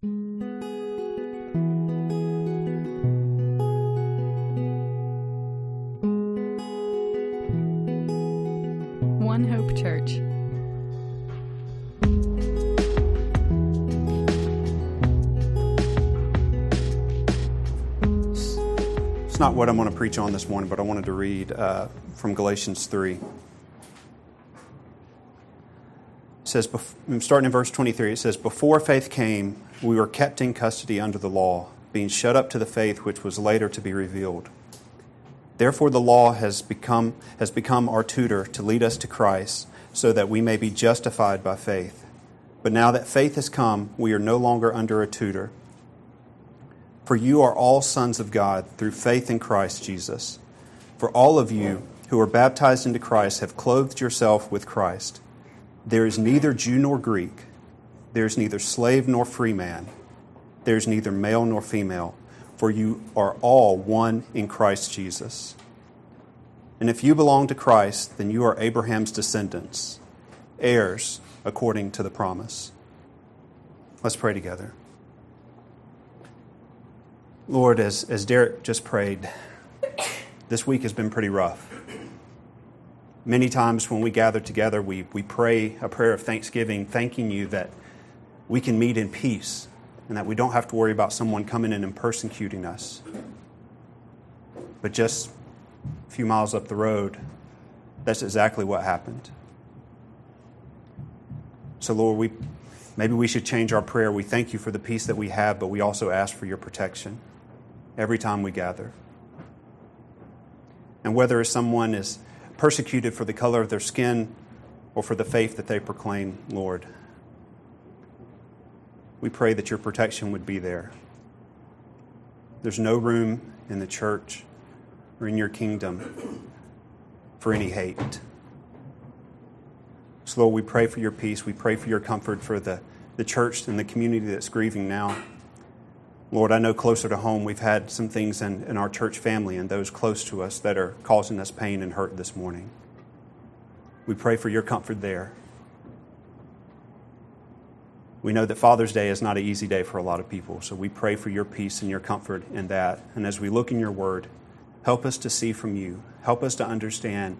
One Hope Church. It's not what I'm going to preach on this morning, but I wanted to read uh, from Galatians 3. Says, starting in verse 23, it says, Before faith came, we were kept in custody under the law, being shut up to the faith which was later to be revealed. Therefore, the law has become, has become our tutor to lead us to Christ, so that we may be justified by faith. But now that faith has come, we are no longer under a tutor. For you are all sons of God through faith in Christ Jesus. For all of you who are baptized into Christ have clothed yourself with Christ. There is neither Jew nor Greek, there is neither slave nor free man, there is neither male nor female, for you are all one in Christ Jesus. And if you belong to Christ, then you are Abraham's descendants, heirs according to the promise. Let's pray together. Lord, as, as Derek just prayed, this week has been pretty rough. Many times when we gather together, we, we pray a prayer of thanksgiving, thanking you that we can meet in peace and that we don't have to worry about someone coming in and persecuting us. But just a few miles up the road, that's exactly what happened. So, Lord, we, maybe we should change our prayer. We thank you for the peace that we have, but we also ask for your protection every time we gather. And whether someone is persecuted for the color of their skin or for the faith that they proclaim, Lord, we pray that your protection would be there. There's no room in the church or in your kingdom for any hate. So, Lord, we pray for your peace. We pray for your comfort for the, the church and the community that's grieving now. Lord, I know closer to home we've had some things in, in our church family and those close to us that are causing us pain and hurt this morning. We pray for your comfort there. We know that Father's Day is not an easy day for a lot of people, so we pray for your peace and your comfort in that. And as we look in your word, help us to see from you, help us to understand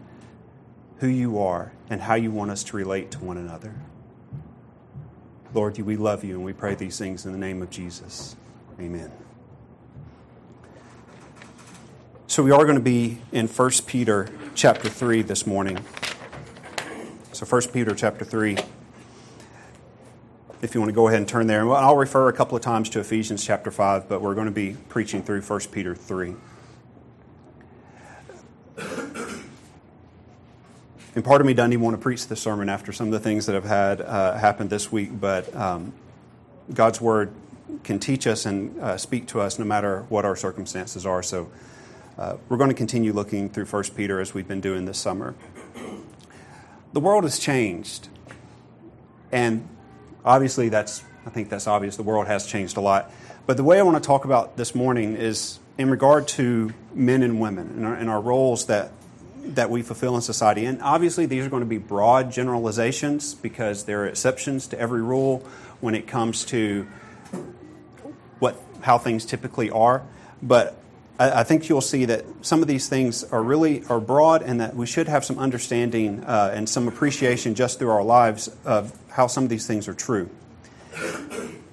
who you are and how you want us to relate to one another. Lord, we love you and we pray these things in the name of Jesus. Amen. So we are going to be in 1 Peter chapter 3 this morning. So 1 Peter chapter 3. If you want to go ahead and turn there. I'll refer a couple of times to Ephesians chapter 5, but we're going to be preaching through 1 Peter 3. And part of me doesn't even want to preach this sermon after some of the things that have had uh, happened this week, but um, God's word can teach us and uh, speak to us no matter what our circumstances are. So uh, we're going to continue looking through 1 Peter as we've been doing this summer. The world has changed. And obviously, that's, I think that's obvious. The world has changed a lot. But the way I want to talk about this morning is in regard to men and women and our, and our roles that that we fulfill in society. And obviously, these are going to be broad generalizations because there are exceptions to every rule when it comes to what how things typically are. But I, I, think you'll see that some of these things are really are broad, and that we should have some understanding uh, and some appreciation just through our lives of how some of these things are true.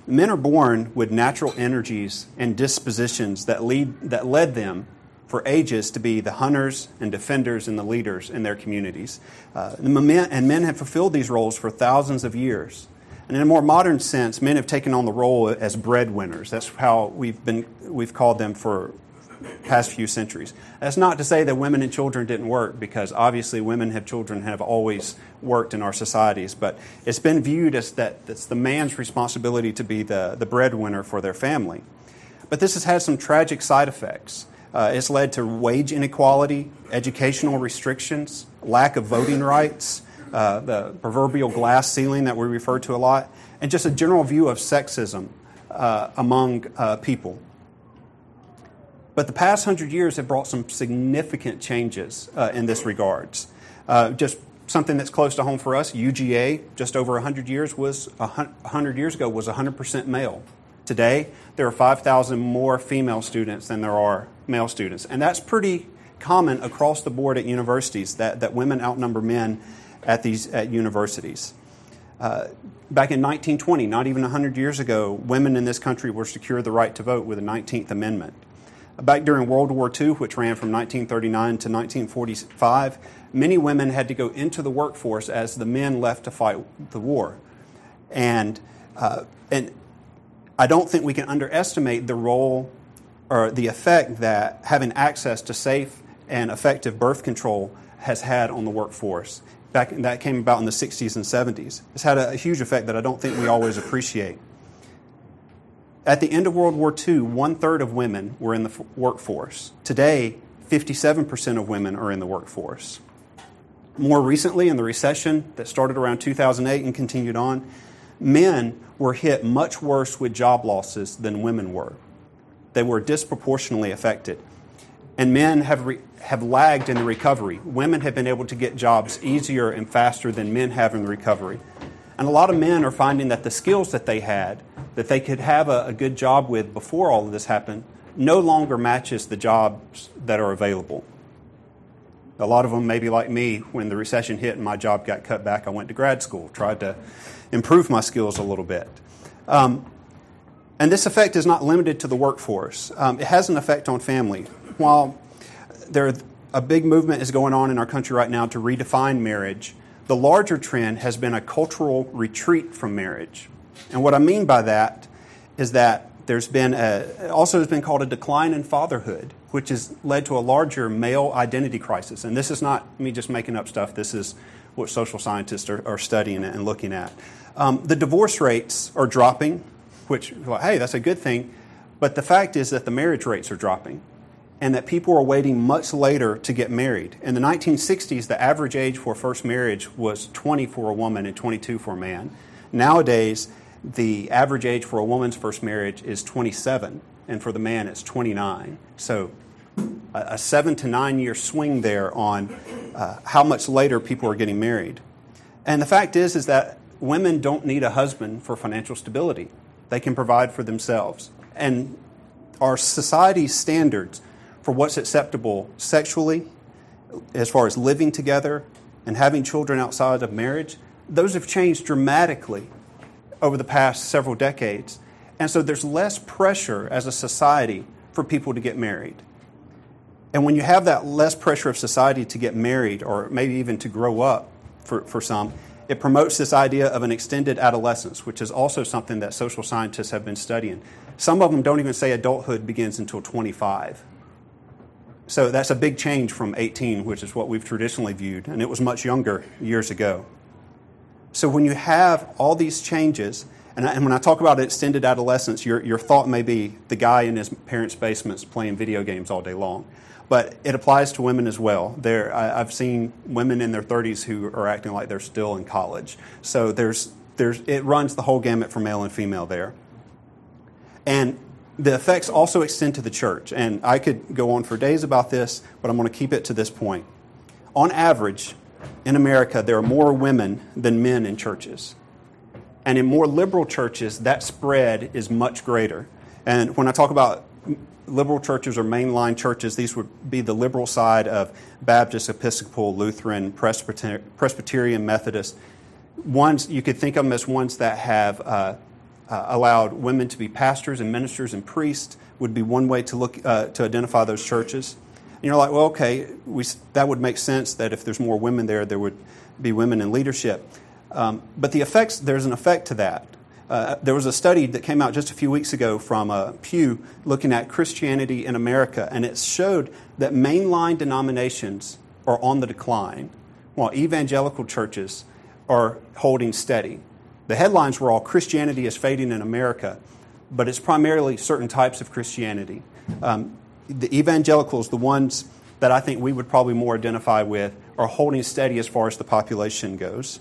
Men are born with natural energies and dispositions that lead that led them for ages to be the hunters and defenders and the leaders in their communities. Uh, and men have fulfilled these roles for thousands of years. And in a more modern sense, men have taken on the role as breadwinners. That's how we've been we've called them for past few centuries. That's not to say that women and children didn't work, because obviously women have children have always worked in our societies. But it's been viewed as that it's the man's responsibility to be the, the breadwinner for their family. But this has had some tragic side effects. Uh, it's led to wage inequality, educational restrictions, lack of voting rights, uh, the proverbial glass ceiling that we refer to a lot, and just a general view of sexism uh, among uh, people. But the past hundred years have brought some significant changes uh, in this regards. Uh, just something that's close to home for us, UGA, just over 100 years was 100 years ago was 100% male. Today, there are 5,000 more female students than there are male students. And that's pretty common across the board at universities that, that women outnumber men at these at universities. Uh, back in 1920, not even 100 years ago, women in this country were secured the right to vote with the 19th Amendment. Back during World War II, which ran from 1939 to 1945, many women had to go into the workforce as the men left to fight the war. And, uh, and I don't think we can underestimate the role or the effect that having access to safe and effective birth control has had on the workforce. Back, that came about in the 60s and 70s. It's had a, a huge effect that I don't think we always appreciate. At the end of World War II, one third of women were in the workforce. Today, 57% of women are in the workforce. More recently, in the recession that started around 2008 and continued on, men were hit much worse with job losses than women were. They were disproportionately affected. And men have, re- have lagged in the recovery. Women have been able to get jobs easier and faster than men have in the recovery. And a lot of men are finding that the skills that they had, that they could have a, a good job with before all of this happened, no longer matches the jobs that are available. A lot of them, maybe like me, when the recession hit and my job got cut back, I went to grad school, tried to improve my skills a little bit. Um, and this effect is not limited to the workforce, um, it has an effect on family. While there, a big movement is going on in our country right now to redefine marriage, the larger trend has been a cultural retreat from marriage. And what I mean by that is that there's been a, also has been called a decline in fatherhood, which has led to a larger male identity crisis. And this is not me just making up stuff. This is what social scientists are, are studying and looking at. Um, the divorce rates are dropping, which, well, hey, that's a good thing. But the fact is that the marriage rates are dropping and that people are waiting much later to get married. In the 1960s, the average age for first marriage was 20 for a woman and 22 for a man. Nowadays, the average age for a woman's first marriage is 27, and for the man, it's 29. So, a seven to nine year swing there on uh, how much later people are getting married. And the fact is, is that women don't need a husband for financial stability. They can provide for themselves. And our society's standards for what's acceptable sexually, as far as living together and having children outside of marriage, those have changed dramatically over the past several decades. And so there's less pressure as a society for people to get married. And when you have that less pressure of society to get married or maybe even to grow up for, for some, it promotes this idea of an extended adolescence, which is also something that social scientists have been studying. Some of them don't even say adulthood begins until 25. So that's a big change from 18, which is what we've traditionally viewed, and it was much younger years ago. So when you have all these changes, and, I, and when I talk about extended adolescence, your, your thought may be the guy in his parents' basements playing video games all day long. But it applies to women as well. There, I, I've seen women in their 30s who are acting like they're still in college. So there's, there's, it runs the whole gamut for male and female there. And the effects also extend to the church. And I could go on for days about this, but I'm going to keep it to this point. On average, in America, there are more women than men in churches. And in more liberal churches, that spread is much greater. And when I talk about liberal churches or mainline churches, these would be the liberal side of Baptist, Episcopal, Lutheran, Presbyterian, Methodist. Ones you could think of them as ones that have uh, uh, allowed women to be pastors and ministers and priests would be one way to look uh, to identify those churches And you're like, well, okay, we, that would make sense that if there's more women there, there would be women in leadership. Um, but the effects, there's an effect to that. Uh, there was a study that came out just a few weeks ago from uh, Pew looking at Christianity in America, and it showed that mainline denominations are on the decline, while evangelical churches are holding steady. The headlines were all Christianity is fading in America, but it's primarily certain types of Christianity. Um, the evangelicals, the ones that I think we would probably more identify with, are holding steady as far as the population goes.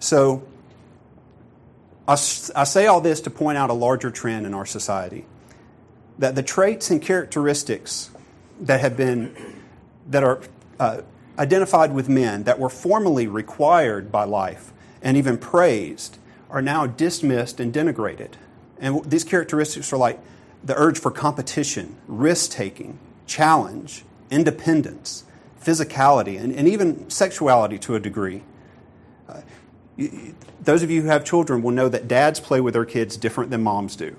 So I, I say all this to point out a larger trend in our society that the traits and characteristics that have been that are uh, identified with men that were formerly required by life and even praised are now dismissed and denigrated And these characteristics are like the urge for competition, risk taking, challenge, independence, physicality, and, and even sexuality to a degree. Uh, you, those of you who have children will know that dads play with their kids different than moms do.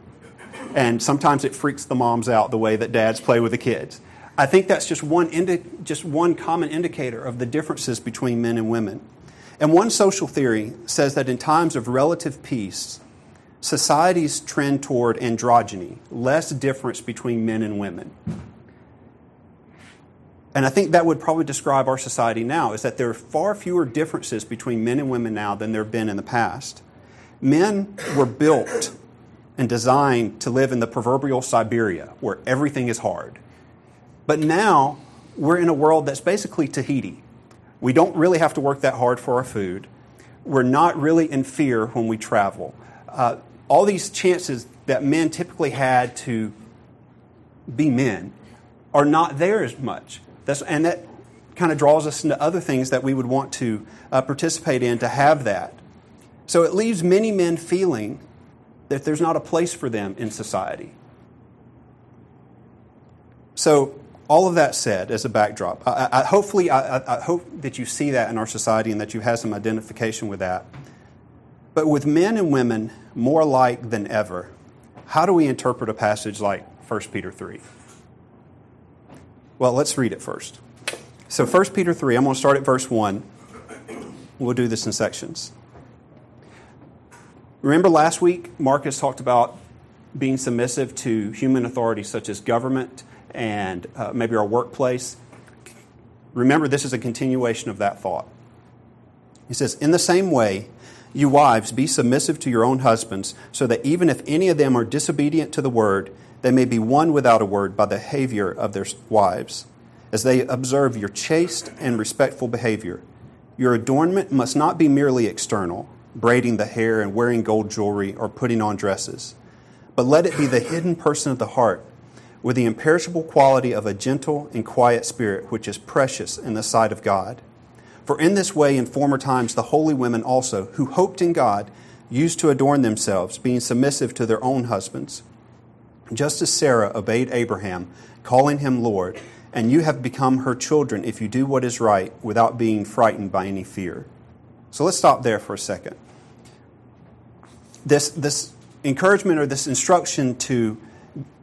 And sometimes it freaks the moms out the way that dads play with the kids. I think that's just one, indi- just one common indicator of the differences between men and women. And one social theory says that in times of relative peace, societies trend toward androgyny, less difference between men and women. And I think that would probably describe our society now is that there are far fewer differences between men and women now than there have been in the past. Men were built and designed to live in the proverbial Siberia where everything is hard. But now we're in a world that's basically Tahiti. We don't really have to work that hard for our food. We're not really in fear when we travel. Uh, all these chances that men typically had to be men are not there as much. That's, and that kind of draws us into other things that we would want to uh, participate in to have that. So it leaves many men feeling that there's not a place for them in society. So, all of that said, as a backdrop, I, I, hopefully, I, I hope that you see that in our society and that you have some identification with that. But with men and women more alike than ever, how do we interpret a passage like 1 Peter 3? Well, let's read it first. So, 1 Peter 3, I'm going to start at verse 1. We'll do this in sections. Remember last week, Marcus talked about being submissive to human authorities such as government and uh, maybe our workplace. Remember, this is a continuation of that thought. He says, In the same way, you wives, be submissive to your own husbands, so that even if any of them are disobedient to the word, they may be won without a word by the behavior of their wives, as they observe your chaste and respectful behavior. Your adornment must not be merely external, braiding the hair and wearing gold jewelry or putting on dresses, but let it be the hidden person of the heart, with the imperishable quality of a gentle and quiet spirit, which is precious in the sight of God. For in this way, in former times, the holy women also, who hoped in God, used to adorn themselves, being submissive to their own husbands just as Sarah obeyed Abraham, calling him Lord, and you have become her children if you do what is right without being frightened by any fear. So let's stop there for a second. This, this encouragement or this instruction to,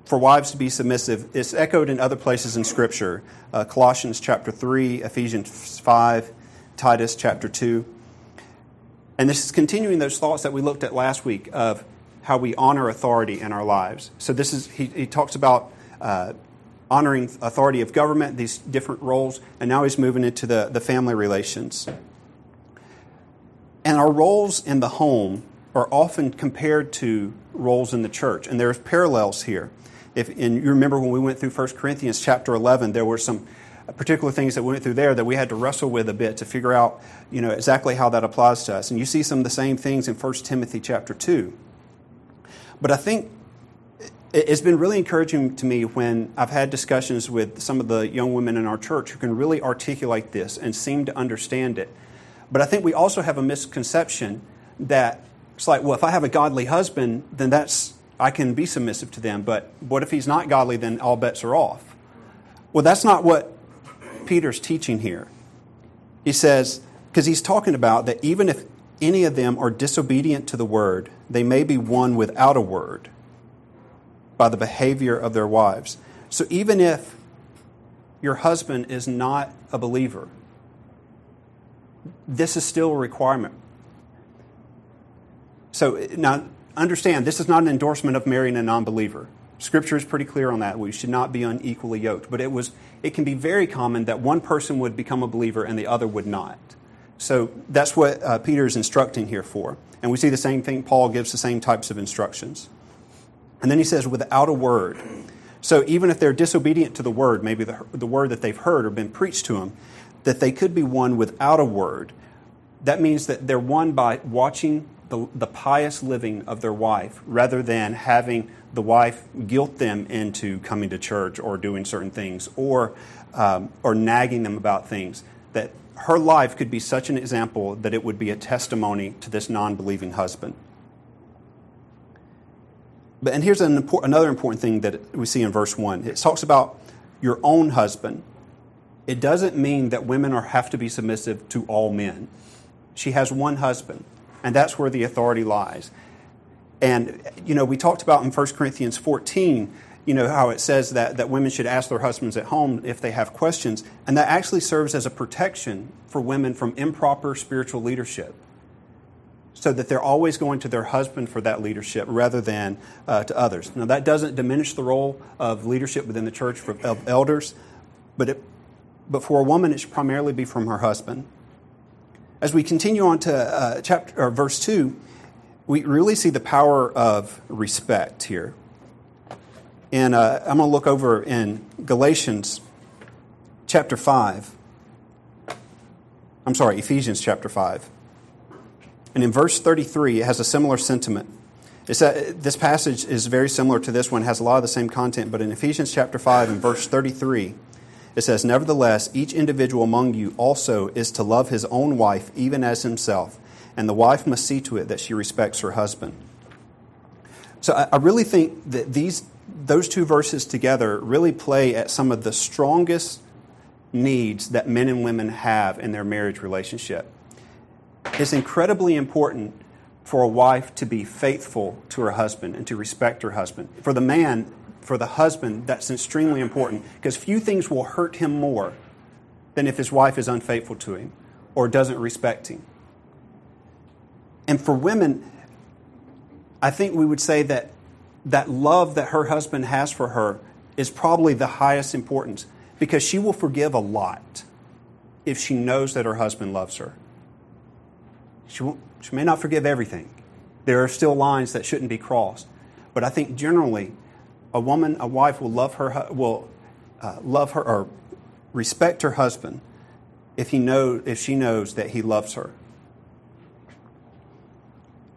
for wives to be submissive is echoed in other places in Scripture uh, Colossians chapter 3, Ephesians 5, Titus chapter 2. And this is continuing those thoughts that we looked at last week of how we honor authority in our lives. So this is he, he talks about uh, honoring authority of government, these different roles, and now he's moving into the, the family relations. And our roles in the home are often compared to roles in the church, and there's parallels here. If and you remember when we went through 1 Corinthians chapter 11, there were some particular things that we went through there that we had to wrestle with a bit to figure out, you know, exactly how that applies to us. And you see some of the same things in 1 Timothy chapter 2. But I think it's been really encouraging to me when I've had discussions with some of the young women in our church who can really articulate this and seem to understand it. But I think we also have a misconception that it's like, well, if I have a godly husband, then that's I can be submissive to them. But what if he's not godly? Then all bets are off. Well, that's not what Peter's teaching here. He says because he's talking about that even if any of them are disobedient to the word, they may be won without a word by the behavior of their wives. So even if your husband is not a believer, this is still a requirement. So now understand, this is not an endorsement of marrying a non believer. Scripture is pretty clear on that. We should not be unequally yoked. But it, was, it can be very common that one person would become a believer and the other would not. So that's what uh, Peter is instructing here for. And we see the same thing, Paul gives the same types of instructions. And then he says, without a word. So even if they're disobedient to the word, maybe the, the word that they've heard or been preached to them, that they could be won without a word. That means that they're won by watching the, the pious living of their wife rather than having the wife guilt them into coming to church or doing certain things or, um, or nagging them about things. That her life could be such an example that it would be a testimony to this non believing husband. But, and here's an import, another important thing that we see in verse 1 it talks about your own husband. It doesn't mean that women are, have to be submissive to all men. She has one husband, and that's where the authority lies. And, you know, we talked about in 1 Corinthians 14, you know, how it says that, that women should ask their husbands at home if they have questions. And that actually serves as a protection for women from improper spiritual leadership. So that they're always going to their husband for that leadership rather than uh, to others. Now, that doesn't diminish the role of leadership within the church for, of elders, but, it, but for a woman, it should primarily be from her husband. As we continue on to uh, chapter, or verse 2, we really see the power of respect here. And uh, I'm going to look over in Galatians chapter 5. I'm sorry, Ephesians chapter 5. And in verse 33, it has a similar sentiment. It's that this passage is very similar to this one, has a lot of the same content, but in Ephesians chapter 5 and verse 33, it says, Nevertheless, each individual among you also is to love his own wife even as himself and the wife must see to it that she respects her husband. So I, I really think that these those two verses together really play at some of the strongest needs that men and women have in their marriage relationship. It's incredibly important for a wife to be faithful to her husband and to respect her husband. For the man, for the husband, that's extremely important because few things will hurt him more than if his wife is unfaithful to him or doesn't respect him. And for women, I think we would say that that love that her husband has for her is probably the highest importance because she will forgive a lot if she knows that her husband loves her. She, won't, she may not forgive everything. There are still lines that shouldn't be crossed. But I think generally, a woman, a wife will love her, will uh, love her or respect her husband if he know, if she knows that he loves her.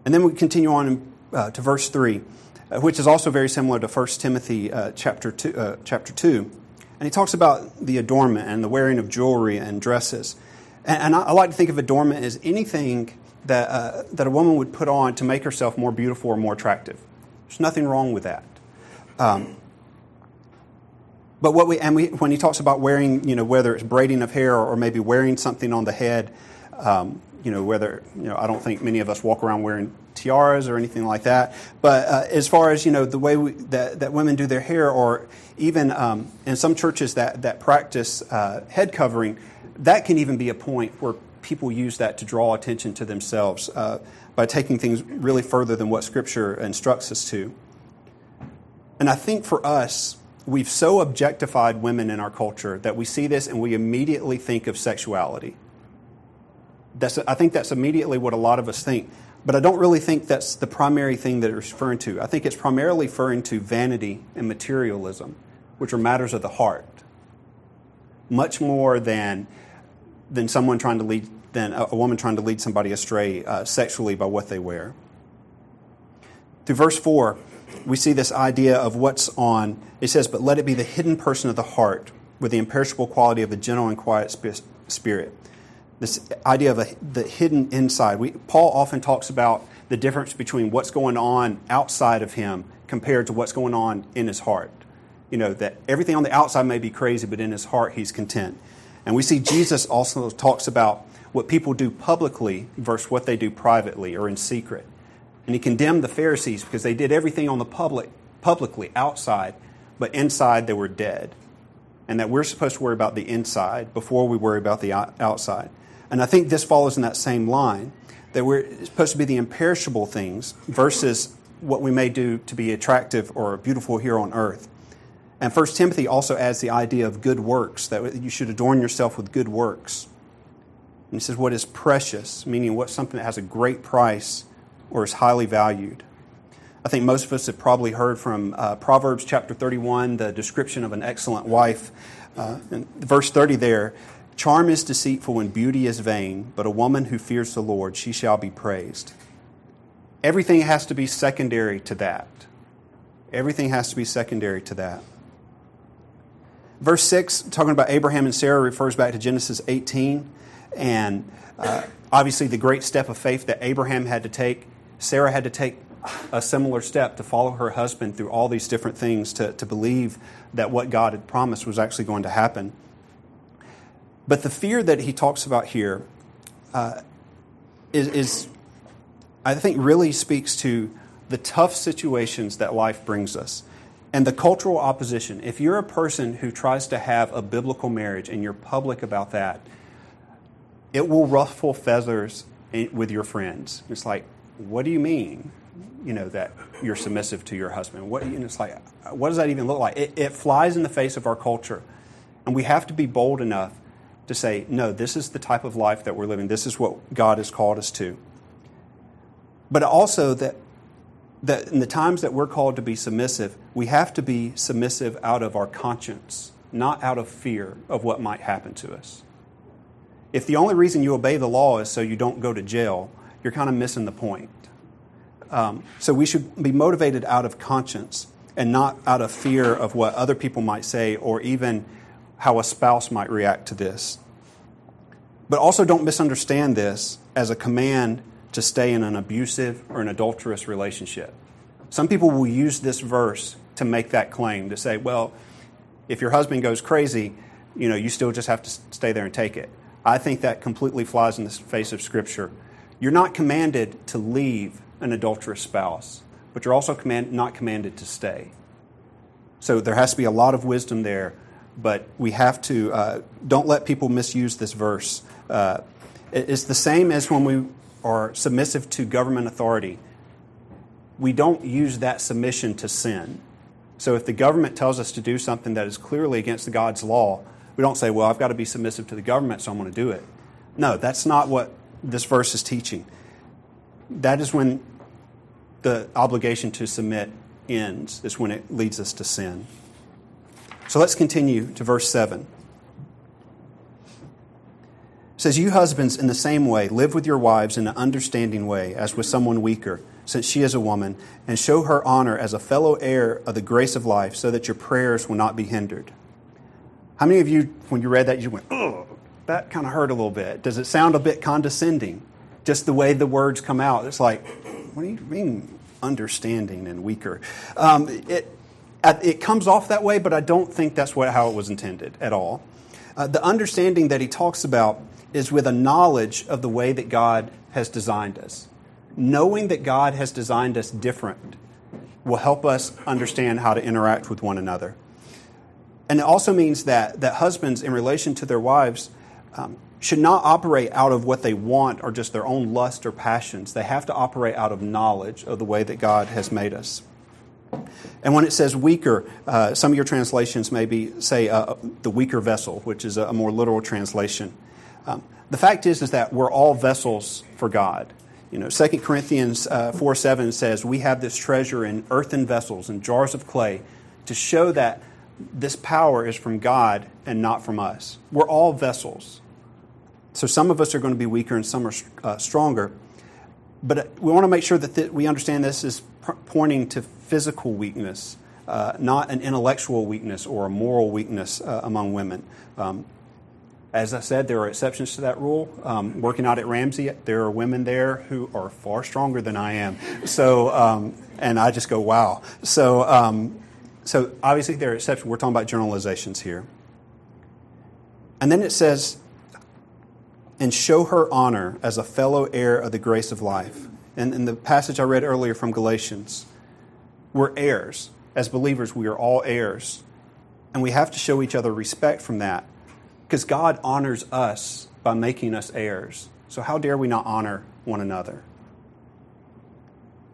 And then we continue on in, uh, to verse 3, uh, which is also very similar to 1 Timothy uh, chapter, two, uh, chapter 2. And he talks about the adornment and the wearing of jewelry and dresses. And, and I, I, like to think of adornment as anything that, uh, that a woman would put on to make herself more beautiful or more attractive. There's nothing wrong with that. Um, but what we and we, when he talks about wearing, you know, whether it's braiding of hair or maybe wearing something on the head, um, you know, whether, you know, I don't think many of us walk around wearing tiaras or anything like that. But uh, as far as, you know, the way we, that, that women do their hair, or even um, in some churches that, that practice uh, head covering, that can even be a point where people use that to draw attention to themselves uh, by taking things really further than what Scripture instructs us to. And I think for us, we've so objectified women in our culture that we see this and we immediately think of sexuality. That's, I think that's immediately what a lot of us think. But I don't really think that's the primary thing that it's referring to. I think it's primarily referring to vanity and materialism, which are matters of the heart, much more than, than someone trying to lead, than a, woman trying to lead somebody astray uh, sexually by what they wear. Through verse 4, we see this idea of what's on. It says, But let it be the hidden person of the heart with the imperishable quality of a gentle and quiet spirit this idea of a, the hidden inside. We, Paul often talks about the difference between what's going on outside of him compared to what's going on in his heart. You know, that everything on the outside may be crazy, but in his heart he's content. And we see Jesus also talks about what people do publicly versus what they do privately or in secret. And he condemned the Pharisees because they did everything on the public, publicly, outside, but inside they were dead. And that we're supposed to worry about the inside before we worry about the outside. And I think this follows in that same line that we're supposed to be the imperishable things versus what we may do to be attractive or beautiful here on earth. And 1 Timothy also adds the idea of good works, that you should adorn yourself with good works. And he says, what is precious, meaning what something that has a great price or is highly valued. I think most of us have probably heard from uh, Proverbs chapter 31, the description of an excellent wife. Uh, verse 30 there Charm is deceitful and beauty is vain, but a woman who fears the Lord, she shall be praised. Everything has to be secondary to that. Everything has to be secondary to that. Verse 6, talking about Abraham and Sarah, refers back to Genesis 18. And uh, obviously, the great step of faith that Abraham had to take, Sarah had to take a similar step to follow her husband through all these different things, to, to believe that what God had promised was actually going to happen. But the fear that he talks about here uh, is, is, I think, really speaks to the tough situations that life brings us and the cultural opposition. If you're a person who tries to have a biblical marriage and you're public about that, it will ruffle feathers with your friends. It's like, what do you mean? You know that you're submissive to your husband. What? It's like, what does that even look like? It, it flies in the face of our culture, and we have to be bold enough to say, no, this is the type of life that we're living. This is what God has called us to. But also that that in the times that we're called to be submissive, we have to be submissive out of our conscience, not out of fear of what might happen to us. If the only reason you obey the law is so you don't go to jail, you're kind of missing the point. Um, so we should be motivated out of conscience and not out of fear of what other people might say or even how a spouse might react to this. But also don't misunderstand this as a command to stay in an abusive or an adulterous relationship. Some people will use this verse to make that claim to say, well, if your husband goes crazy, you know, you still just have to stay there and take it. I think that completely flies in the face of Scripture. You're not commanded to leave an adulterous spouse, but you're also command, not commanded to stay. So there has to be a lot of wisdom there, but we have to, uh, don't let people misuse this verse. Uh, it's the same as when we are submissive to government authority. We don't use that submission to sin. So if the government tells us to do something that is clearly against God's law, we don't say, well, I've got to be submissive to the government, so I'm going to do it. No, that's not what this verse is teaching. That is when the obligation to submit ends, is when it leads us to sin. So let's continue to verse 7. It says, You husbands, in the same way, live with your wives in an understanding way, as with someone weaker, since she is a woman, and show her honor as a fellow heir of the grace of life, so that your prayers will not be hindered. How many of you, when you read that, you went, oh, that kind of hurt a little bit? Does it sound a bit condescending? Just the way the words come out. It's like, what do you mean understanding and weaker? Um, it, it comes off that way, but I don't think that's what, how it was intended at all. Uh, the understanding that he talks about is with a knowledge of the way that God has designed us. Knowing that God has designed us different will help us understand how to interact with one another. And it also means that, that husbands, in relation to their wives, um, should not operate out of what they want or just their own lust or passions. They have to operate out of knowledge of the way that God has made us. And when it says weaker, uh, some of your translations maybe say uh, the weaker vessel, which is a, more literal translation. Um, the fact is, is that we're all vessels for God. You know, 2 Corinthians uh, 4 7 says, We have this treasure in earthen vessels and jars of clay to show that this power is from God and not from us. We're all vessels. So some of us are going to be weaker and some are uh, stronger. But uh, we want to make sure that th- we understand this is p- pointing to physical weakness, uh, not an intellectual weakness or a moral weakness uh, among women. Um, as I said, there are exceptions to that rule. Um, working out at Ramsey, there are women there who are far stronger than I am. So, um, and I just go, wow. So, um, so obviously there are exceptions. We're talking about generalizations here. And then it says, and show her honor as a fellow heir of the grace of life. And in the passage I read earlier from Galatians, we're heirs. As believers, we are all heirs. And we have to show each other respect from that because God honors us by making us heirs. So, how dare we not honor one another?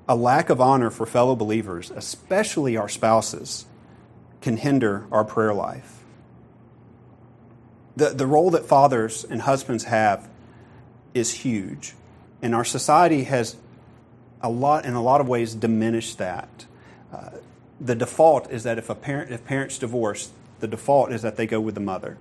A lack of honor for fellow believers, especially our spouses, can hinder our prayer life. The, the role that fathers and husbands have is huge, and our society has a lot, in a lot of ways, diminished that. Uh, the default is that if a parent, if parents divorce, the default is that they go with the mother.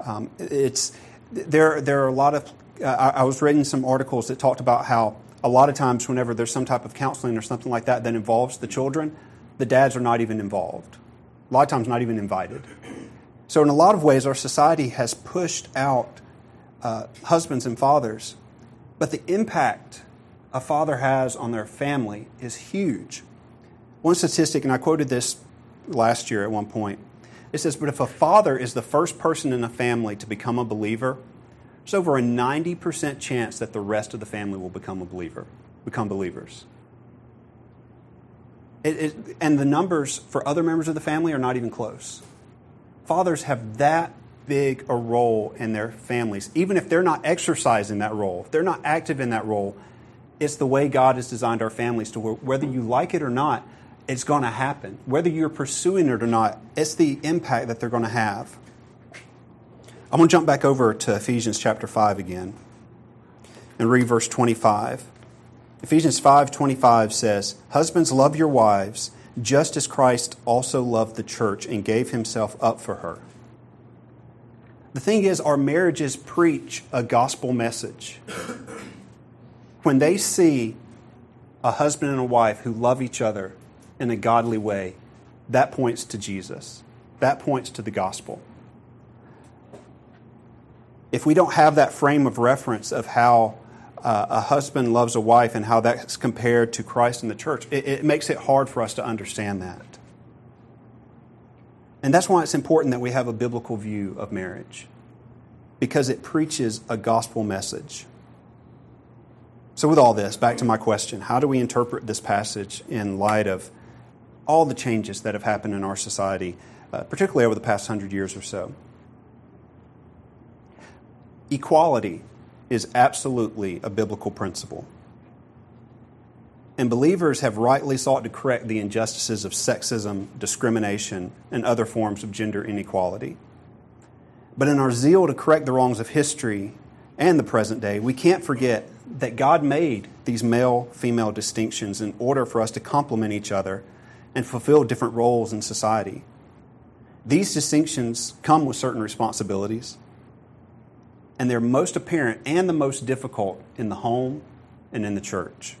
Um, it's there. There are a lot of. Uh, I, I was reading some articles that talked about how a lot of times, whenever there's some type of counseling or something like that that involves the children, the dads are not even involved. A lot of times, not even invited. So, in a lot of ways, our society has pushed out uh, husbands and fathers, but the impact a father has on their family is huge. One statistic, and I quoted this last year at one point, it says, But if a father is the first person in a family to become a believer, there's over a 90% chance that the rest of the family will become a believer, become believers. It, it, and the numbers for other members of the family are not even close. Fathers have that big a role in their families, even if they're not exercising that role, if they're not active in that role. It's the way God has designed our families to where, whether you like it or not, it's going to happen. Whether you're pursuing it or not, it's the impact that they're going to have. I'm going to jump back over to Ephesians chapter 5 again and read verse 25. Ephesians 5:25 says, "Husbands love your wives just as Christ also loved the church and gave himself up for her." The thing is our marriages preach a gospel message. When they see a husband and a wife who love each other in a godly way, that points to Jesus. That points to the gospel. If we don't have that frame of reference of how uh, a husband loves a wife and how that's compared to Christ and the church, it, it makes it hard for us to understand that. And that's why it's important that we have a biblical view of marriage, because it preaches a gospel message. So, with all this, back to my question how do we interpret this passage in light of all the changes that have happened in our society, uh, particularly over the past hundred years or so? Equality is absolutely a biblical principle. And believers have rightly sought to correct the injustices of sexism, discrimination, and other forms of gender inequality. But in our zeal to correct the wrongs of history and the present day, we can't forget that God made these male female distinctions in order for us to complement each other and fulfill different roles in society. These distinctions come with certain responsibilities and they're most apparent and the most difficult in the home and in the church.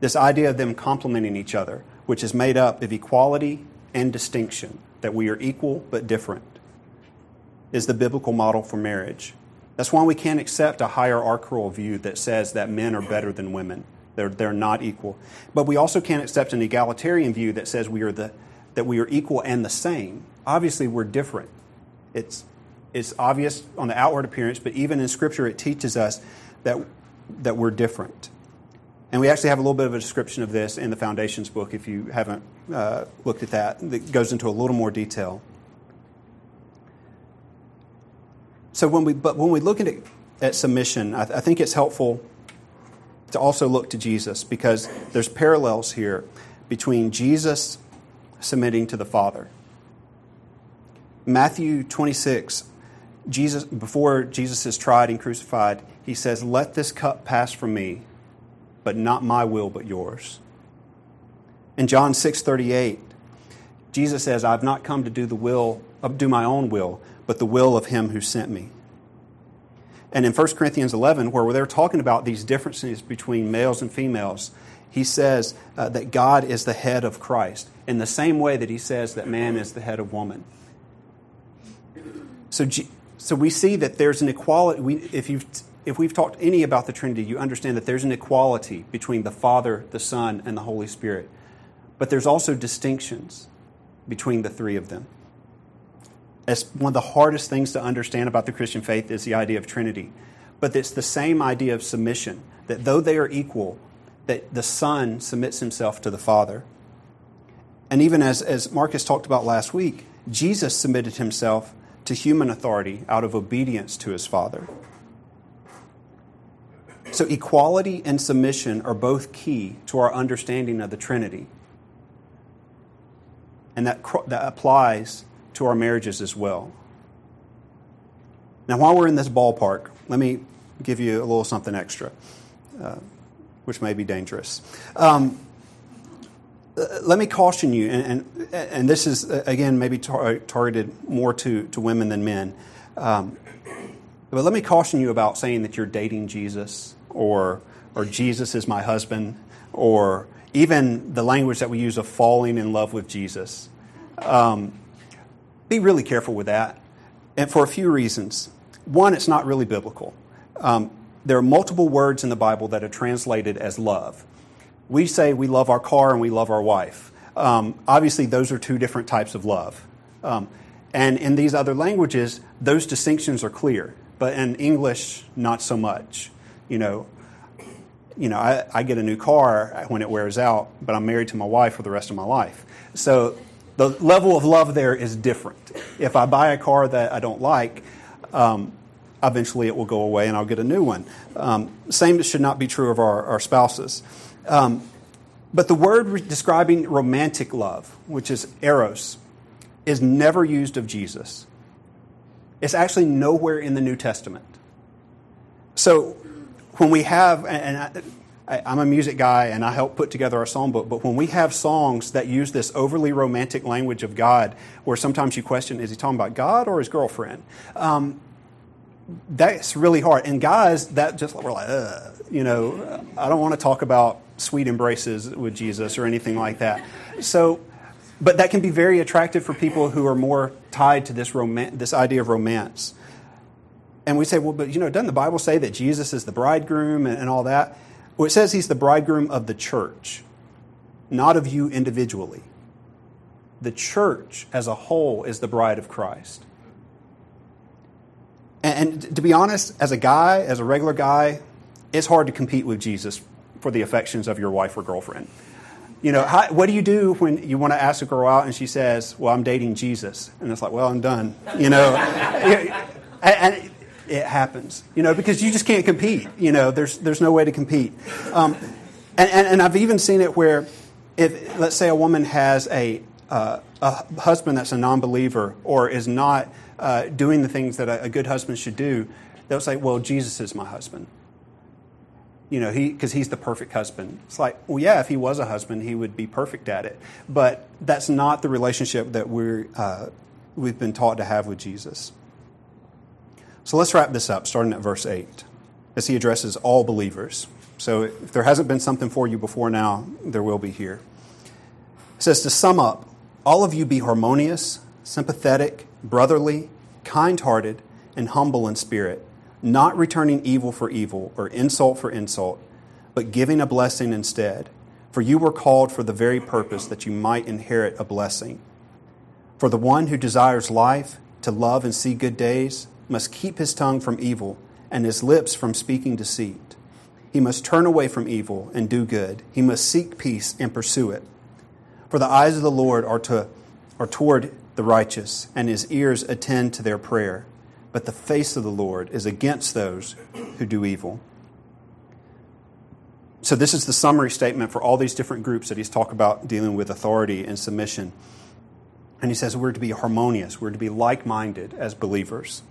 This idea of them complementing each other, which is made up of equality and distinction, that we are equal but different, is the biblical model for marriage. That's why we can't accept a hierarchical view that says that men are better than women. They're, they're not equal. But we also can't accept an egalitarian view that says we are, the, that we are equal and the same. Obviously, we're different. It's, it's obvious on the outward appearance, but even in Scripture, it teaches us that, that we're different. And we actually have a little bit of a description of this in the Foundations book if you haven't uh, looked at that. That goes into a little more detail. So when we, but when we look at, at submission, I, I think it's helpful to also look to Jesus because there's parallels here between Jesus submitting to the Father. Matthew 26, Jesus, before Jesus is tried and crucified, he says, Let this cup pass from me, but not my will, but yours. In John 6 38, Jesus says, I've not come to do the will, uh, do my own will, but the will of him who sent me. And in 1 Corinthians 11, where they're talking about these differences between males and females, he says uh, that God is the head of Christ in the same way that he says that man is the head of woman. So, so we see that there's an equality. We, if, you've, if we've talked any about the Trinity, you understand that there's an equality between the Father, the Son, and the Holy Spirit. But there's also distinctions between the three of them. As one of the hardest things to understand about the Christian faith is the idea of Trinity. But it's the same idea of submission, that though they are equal, that the Son submits himself to the Father. And even as, as Marcus talked about last week, Jesus submitted himself to human authority out of obedience to his Father. So, equality and submission are both key to our understanding of the Trinity. And that, that applies to our marriages as well. Now, while we're in this ballpark, let me give you a little something extra, uh, which may be dangerous. Um, let me caution you, and, and, and, this is, uh, again, maybe tar- targeted more to, to women than men. Um, but let me caution you about saying that you're dating Jesus or, or Jesus is my husband or even the language that we use of falling in love with Jesus. Um, be really careful with that, and for a few reasons. One, it's not really biblical. Um, there are multiple words in the Bible that are translated as love. We say we love our car and we love our wife. Um, obviously, those are two different types of love. Um, and in these other languages, those distinctions are clear. But in English, not so much. You know, you know, I, I get a new car when it wears out, but I'm married to my wife for the rest of my life. So the level of love there is different. If I buy a car that I don't like, um, eventually it will go away and I'll get a new one. Um, same should not be true of our, our spouses. Um, but the word re- describing romantic love, which is eros, is never used of Jesus. It's actually nowhere in the New Testament. So when we have, and I, am a music guy and I help put together our songbook, but when we have songs that use this overly romantic language of God, where sometimes you question, is he talking about God or his girlfriend? Um, that's really hard. And guys, that just, we're like, Ugh. You know, I don't want to talk about sweet embraces with Jesus or anything like that. So, but that can be very attractive for people who are more tied to this, rom- this idea of romance. And we say, well, but you know, doesn't the Bible say that Jesus is the bridegroom and, and all that? Well, it says he's the bridegroom of the church, not of you individually. The church as a whole is the bride of Christ. And, and to be honest, as a guy, as a regular guy, it's hard to compete with Jesus for the affections of your wife or girlfriend. You know, how, what do you do when you want to ask a girl out and she says, "Well, I'm dating Jesus," and it's like, "Well, I'm done." You know, and, it happens, you know, because you just can't compete. You know, there's, there's no way to compete. Um, and, and, and, I've even seen it where, if, let's say a woman has a, uh, a husband that's a non believer or is not uh, doing the things that a, a good husband should do, they'll say, well, Jesus is my husband. You know, he because he's the perfect husband. It's like, well, yeah, if he was a husband, he would be perfect at it. But that's not the relationship that we're uh, we've been taught to have with Jesus. So let's wrap this up, starting at verse 8, as he addresses all believers. So if there hasn't been something for you before now, there will be here. It says, To sum up, all of you be harmonious, sympathetic, brotherly, kind hearted, and humble in spirit, not returning evil for evil or insult for insult, but giving a blessing instead. For you were called for the very purpose that you might inherit a blessing. For the one who desires life, to love and see good days, must keep his tongue from evil and his lips from speaking deceit. He must turn away from evil and do good. He must seek peace and pursue it. For the eyes of the Lord are, to, are toward the righteous, and his ears attend to their prayer. But the face of the Lord is against those who do evil. So, this is the summary statement for all these different groups that he's talked about dealing with authority and submission. And he says we're to be harmonious, we're to be like minded as believers.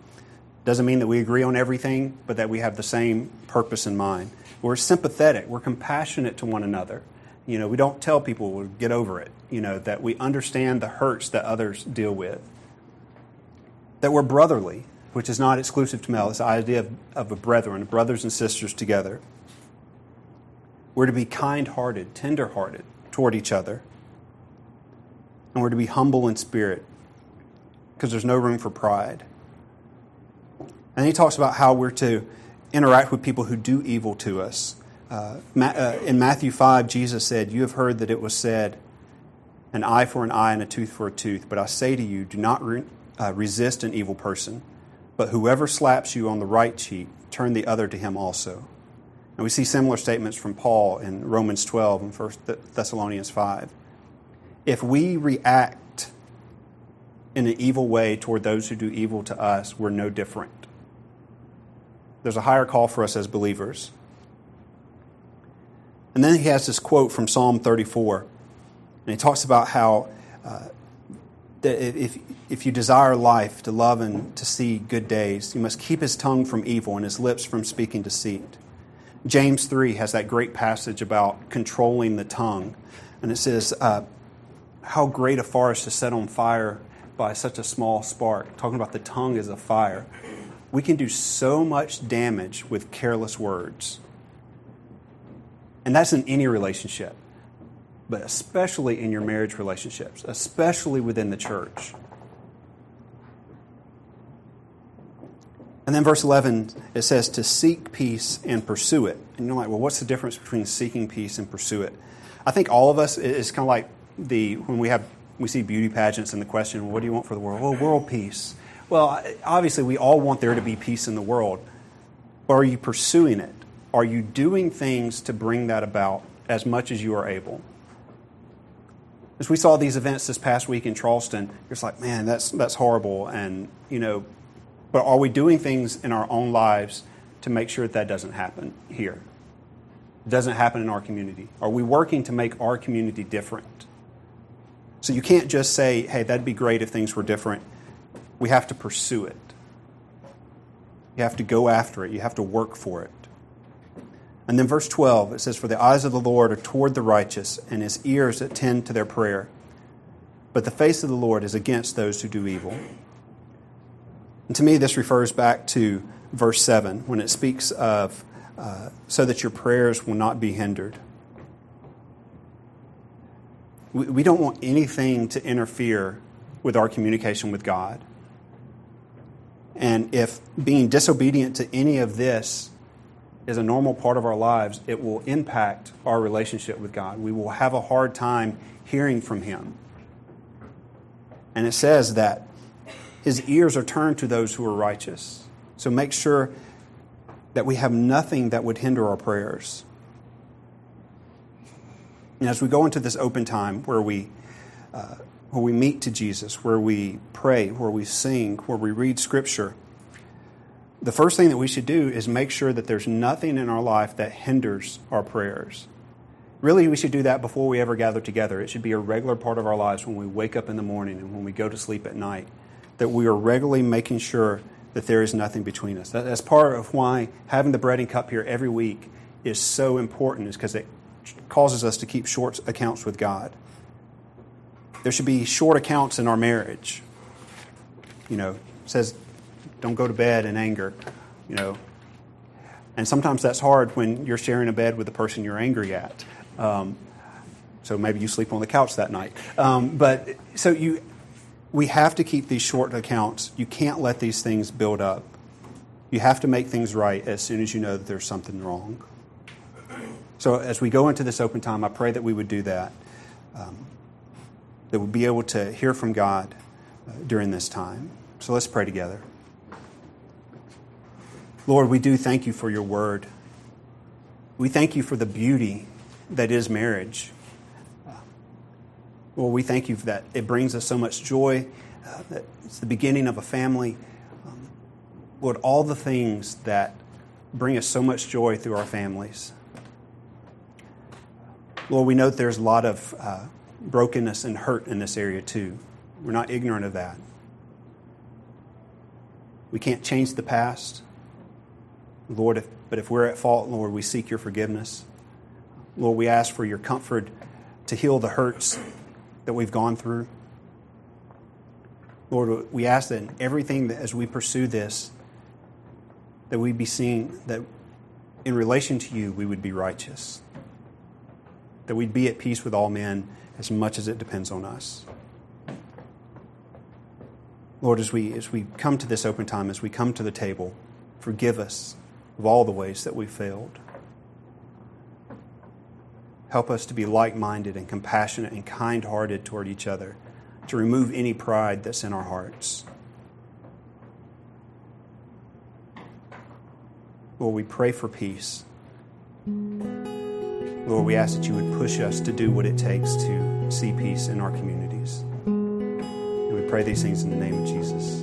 Doesn't mean that we agree on everything, but that we have the same purpose in mind. We're sympathetic, we're compassionate to one another. You know, we don't tell people we'll get over it, you know, that we understand the hurts that others deal with. That we're brotherly, which is not exclusive to male, the idea of, of a brethren, brothers and sisters together. We're to be kind hearted, tender hearted toward each other. And we're to be humble in spirit because there's no room for pride. And he talks about how we're to interact with people who do evil to us. Uh, uh, in Matthew 5, Jesus said, You have heard that it was said, an eye for an eye and a tooth for a tooth. But I say to you, do not re- uh, resist an evil person, but whoever slaps you on the right cheek, turn the other to him also. And we see similar statements from Paul in Romans 12 and 1 Thessalonians 5. If we react in an evil way toward those who do evil to us, we're no different there's a higher call for us as believers. And then he has this quote from Psalm 34, and he talks about how uh, that if, if you desire life, to love and to see good days, you must keep his tongue from evil and his lips from speaking deceit. James 3 has that great passage about controlling the tongue. And it says, uh, How great a forest is set on fire by such a small spark. Talking about the tongue as a fire we can do so much damage with careless words. And that's in any relationship, but especially in your marriage relationships, especially within the church. And then verse 11, it says to seek peace and pursue it. And you're like, well, what's the difference between seeking peace and pursue it? I think all of us, it's kind of like the, when we have, we see beauty pageants and the question, what do you want for the world? Well, world peace. Well, obviously we all want there to be peace in the world. But are you pursuing it? Are you doing things to bring that about as much as you are able? As we saw these events this past week in Charleston, it's like, man, that's, that's horrible. And, you know, but are we doing things in our own lives to make sure that that doesn't happen here? It doesn't happen in our community? Are we working to make our community different? So you can't just say, hey, that'd be great if things were different. We have to pursue it. You have to go after it. You have to work for it. And then verse 12, it says, For the eyes of the Lord are toward the righteous, and his ears attend to their prayer. But the face of the Lord is against those who do evil. And to me, this refers back to verse 7 when it speaks of uh, so that your prayers will not be hindered. We, we don't want anything to interfere with our communication with God. And if being disobedient to any of this is a normal part of our lives, it will impact our relationship with God. We will have a hard time hearing from Him. And it says that his ears are turned to those who are righteous. So make sure that we have nothing that would hinder our prayers. And as we go into this open time where we, uh, where we meet to Jesus, where we pray, where we sing, where we read Scripture, the first thing that we should do is make sure that there's nothing in our life that hinders our prayers. Really, we should do that before we ever gather together. It should be a regular part of our lives when we wake up in the morning and when we go to sleep at night that we are regularly making sure that there is nothing between us. That's part of why having the bread and cup here every week is so important, is because it causes us to keep short accounts with God. There should be short accounts in our marriage. You know, says, don't go to bed in anger. You know, and sometimes that's hard when you're sharing a bed with the person you're angry at. Um, so maybe you sleep on the couch that night. Um, but so you we have to keep these short accounts. You can't let these things build up. You have to make things right as soon as you know that there's something wrong. So, as we go into this open time, I pray that we would do that, um, that we'd be able to hear from God uh, during this time. So, let's pray together. Lord, we do thank you for your word. We thank you for the beauty that is marriage. Lord, we thank you for that. It brings us so much joy. Uh, that it's the beginning of a family. Um, Lord, all the things that bring us so much joy through our families. Lord, we know that there's a lot of uh, brokenness and hurt in this area too. We're not ignorant of that. We can't change the past. Lord, if, but if we're at fault, Lord, we seek your forgiveness. Lord, we ask for your comfort to heal the hurts that we've gone through. Lord, we ask that in everything that as we pursue this, that we be seen that in relation to you, we would be righteous. That we'd be at peace with all men as much as it depends on us. Lord, as we, as we come to this open time, as we come to the table, forgive us of all the ways that we failed. Help us to be like minded and compassionate and kind hearted toward each other, to remove any pride that's in our hearts. Lord, we pray for peace. Lord, we ask that you would push us to do what it takes to see peace in our communities. And we pray these things in the name of Jesus.